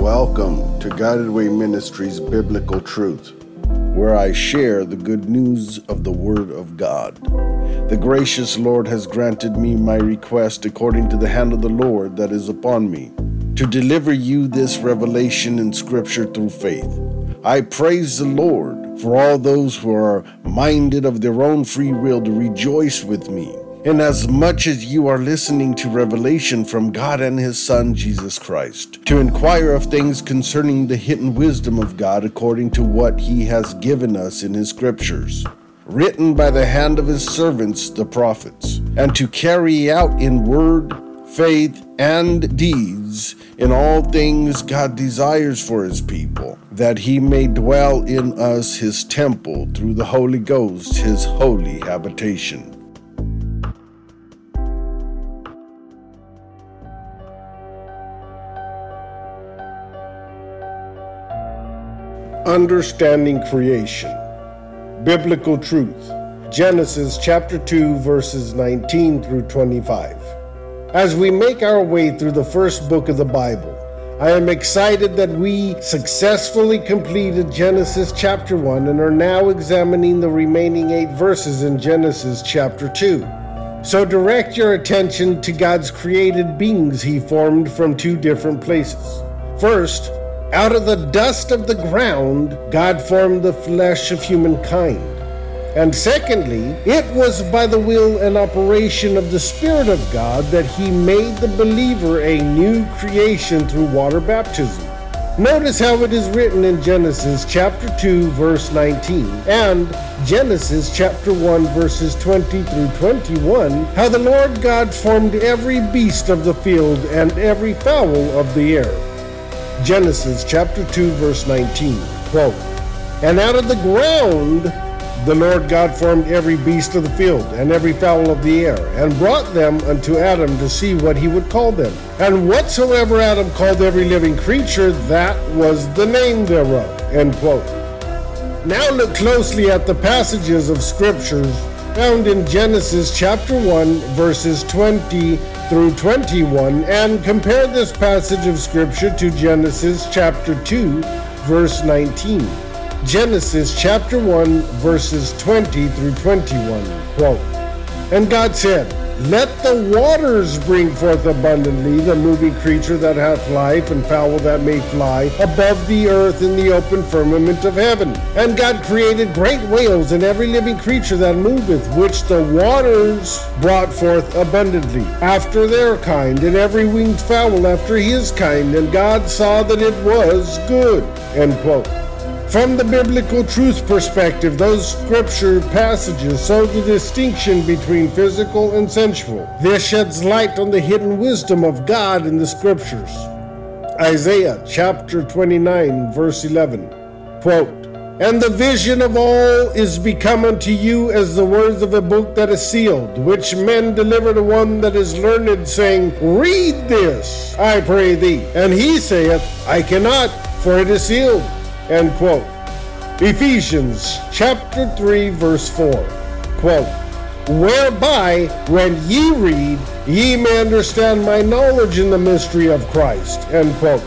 Welcome to Guided Way Ministries Biblical Truth, where I share the good news of the Word of God. The gracious Lord has granted me my request according to the hand of the Lord that is upon me, to deliver you this revelation in Scripture through faith. I praise the Lord for all those who are minded of their own free will to rejoice with me inasmuch as you are listening to revelation from God and His Son, Jesus Christ, to inquire of things concerning the hidden wisdom of God according to what He has given us in His Scriptures, written by the hand of His servants, the prophets, and to carry out in word, faith, and deeds in all things God desires for His people, that He may dwell in us His temple through the Holy Ghost, His holy habitation. Understanding Creation Biblical Truth Genesis chapter 2, verses 19 through 25. As we make our way through the first book of the Bible, I am excited that we successfully completed Genesis chapter 1 and are now examining the remaining eight verses in Genesis chapter 2. So direct your attention to God's created beings he formed from two different places. First, out of the dust of the ground, God formed the flesh of humankind. And secondly, it was by the will and operation of the Spirit of God that He made the believer a new creation through water baptism. Notice how it is written in Genesis chapter 2, verse 19, and Genesis chapter 1, verses 20 through 21, how the Lord God formed every beast of the field and every fowl of the air. Genesis chapter 2, verse 19. Quote, And out of the ground the Lord God formed every beast of the field and every fowl of the air, and brought them unto Adam to see what he would call them. And whatsoever Adam called every living creature, that was the name thereof. End quote. Now look closely at the passages of scriptures found in Genesis chapter 1, verses 20 through 21 and compare this passage of Scripture to Genesis chapter 2, verse 19. Genesis chapter 1, verses 20 through 21. Quote, And God said, let the waters bring forth abundantly the moving creature that hath life, and fowl that may fly above the earth in the open firmament of heaven. And God created great whales and every living creature that moveth, which the waters brought forth abundantly, after their kind, and every winged fowl after his kind. And God saw that it was good. End quote. From the biblical truth perspective, those scripture passages show the distinction between physical and sensual. This sheds light on the hidden wisdom of God in the scriptures. Isaiah chapter 29, verse 11. Quote, and the vision of all is become unto you as the words of a book that is sealed, which men deliver to one that is learned, saying, Read this, I pray thee. And he saith, I cannot, for it is sealed. End quote. Ephesians chapter 3 verse 4. Quote, Whereby when ye read, ye may understand my knowledge in the mystery of Christ. End quote.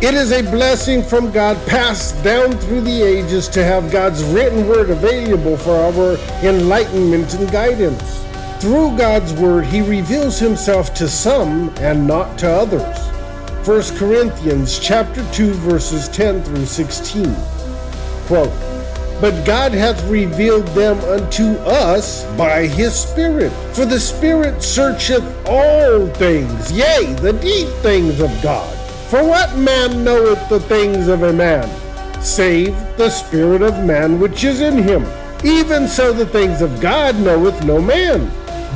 It is a blessing from God passed down through the ages to have God's written word available for our enlightenment and guidance. Through God's word, he reveals himself to some and not to others. 1 Corinthians chapter 2 verses 10 through 16. Quote, but God hath revealed them unto us by his Spirit. For the Spirit searcheth all things, yea, the deep things of God. For what man knoweth the things of a man, save the Spirit of man which is in him? Even so the things of God knoweth no man,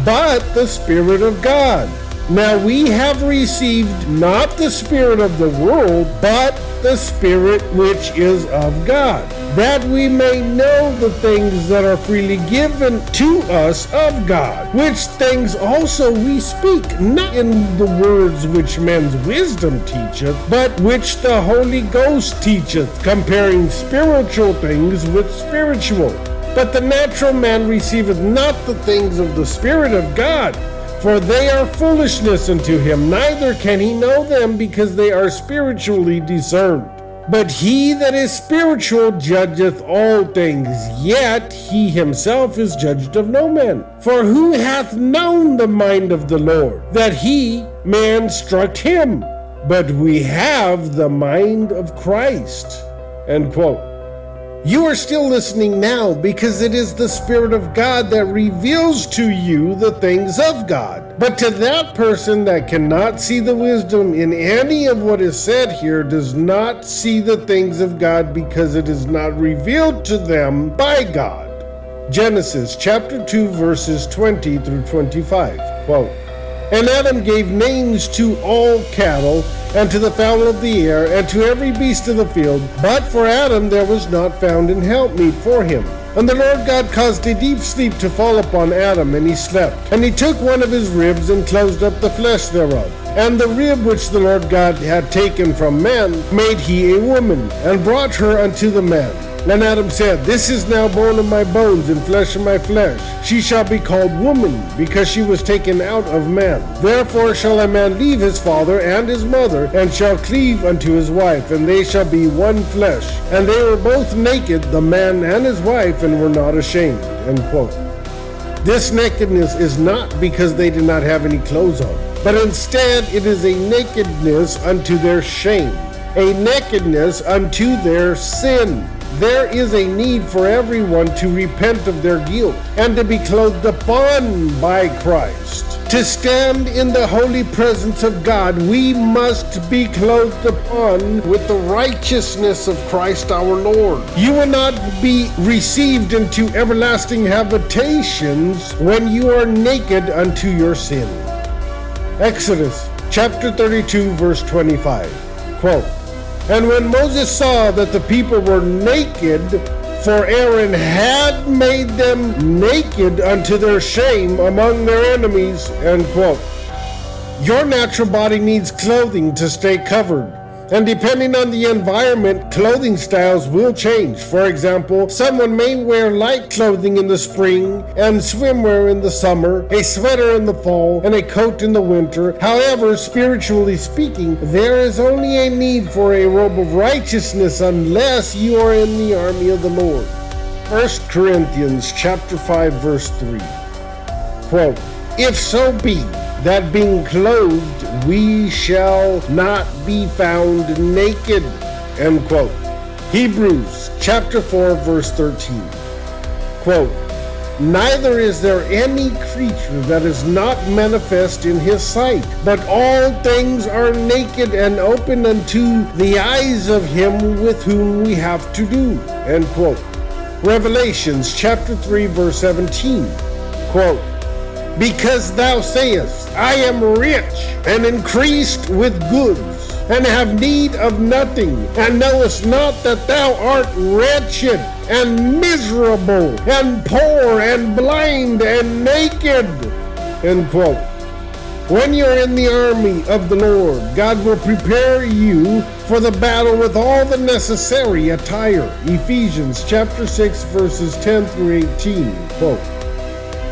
but the Spirit of God. Now we have received not the Spirit of the world, but the Spirit which is of God, that we may know the things that are freely given to us of God, which things also we speak, not in the words which men's wisdom teacheth, but which the Holy Ghost teacheth, comparing spiritual things with spiritual. But the natural man receiveth not the things of the Spirit of God For they are foolishness unto him, neither can he know them because they are spiritually discerned. But he that is spiritual judgeth all things, yet he himself is judged of no man. For who hath known the mind of the Lord, that he, man, instruct him? But we have the mind of Christ. End quote. You are still listening now because it is the Spirit of God that reveals to you the things of God. But to that person that cannot see the wisdom in any of what is said here, does not see the things of God because it is not revealed to them by God. Genesis chapter 2, verses 20 through 25. Quote, and Adam gave names to all cattle, and to the fowl of the air, and to every beast of the field. But for Adam there was not found an helpmeet for him. And the Lord God caused a deep sleep to fall upon Adam, and he slept. And he took one of his ribs, and closed up the flesh thereof. And the rib which the Lord God had taken from man made he a woman, and brought her unto the man. Then Adam said, This is now bone of my bones and flesh of my flesh. She shall be called woman, because she was taken out of man. Therefore shall a man leave his father and his mother, and shall cleave unto his wife, and they shall be one flesh. And they were both naked, the man and his wife, and were not ashamed. End quote. This nakedness is not because they did not have any clothes on, but instead it is a nakedness unto their shame, a nakedness unto their sin. There is a need for everyone to repent of their guilt and to be clothed upon by Christ. To stand in the holy presence of God, we must be clothed upon with the righteousness of Christ our Lord. You will not be received into everlasting habitations when you are naked unto your sin. Exodus chapter 32, verse 25. Quote, and when Moses saw that the people were naked, for Aaron had made them naked unto their shame among their enemies, end quote. Your natural body needs clothing to stay covered. And depending on the environment, clothing styles will change. For example, someone may wear light clothing in the spring and swimwear in the summer, a sweater in the fall, and a coat in the winter. However, spiritually speaking, there is only a need for a robe of righteousness unless you are in the army of the Lord. 1 Corinthians chapter 5 verse 3. Quote, If so be that being clothed we shall not be found naked. End quote. Hebrews chapter 4 verse 13. Quote, Neither is there any creature that is not manifest in his sight, but all things are naked and open unto the eyes of him with whom we have to do. End quote. Revelations chapter 3 verse 17. Quote, because thou sayest, I am rich and increased with goods, and have need of nothing, and knowest not that thou art wretched and miserable, and poor and blind and naked. End quote. When you're in the army of the Lord, God will prepare you for the battle with all the necessary attire. Ephesians chapter 6 verses 10 through 18. Quote.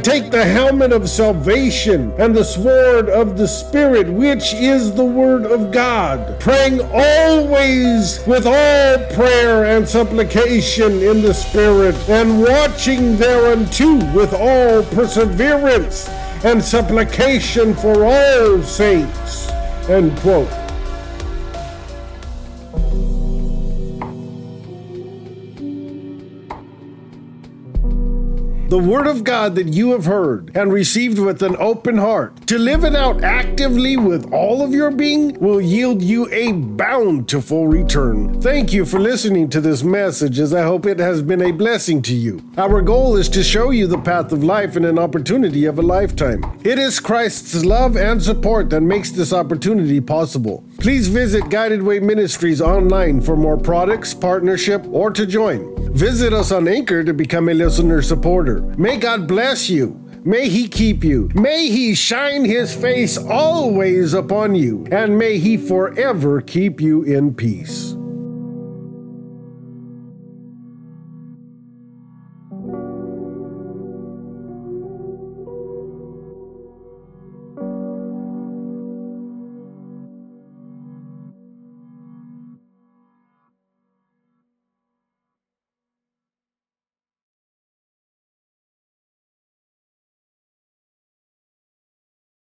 take the helmet of salvation and the sword of the Spirit, which is the word of God, praying always with all prayer and supplication in the Spirit, and watching thereunto with all perseverance and supplication for all saints. End quote. The Word of God that you have heard and received with an open heart, to live it out actively with all of your being, will yield you a bountiful return. Thank you for listening to this message, as I hope it has been a blessing to you. Our goal is to show you the path of life and an opportunity of a lifetime. It is Christ's love and support that makes this opportunity possible. Please visit Guided Way Ministries online for more products, partnership, or to join. Visit us on Anchor to become a listener supporter. May God bless you. May He keep you. May He shine His face always upon you. And may He forever keep you in peace.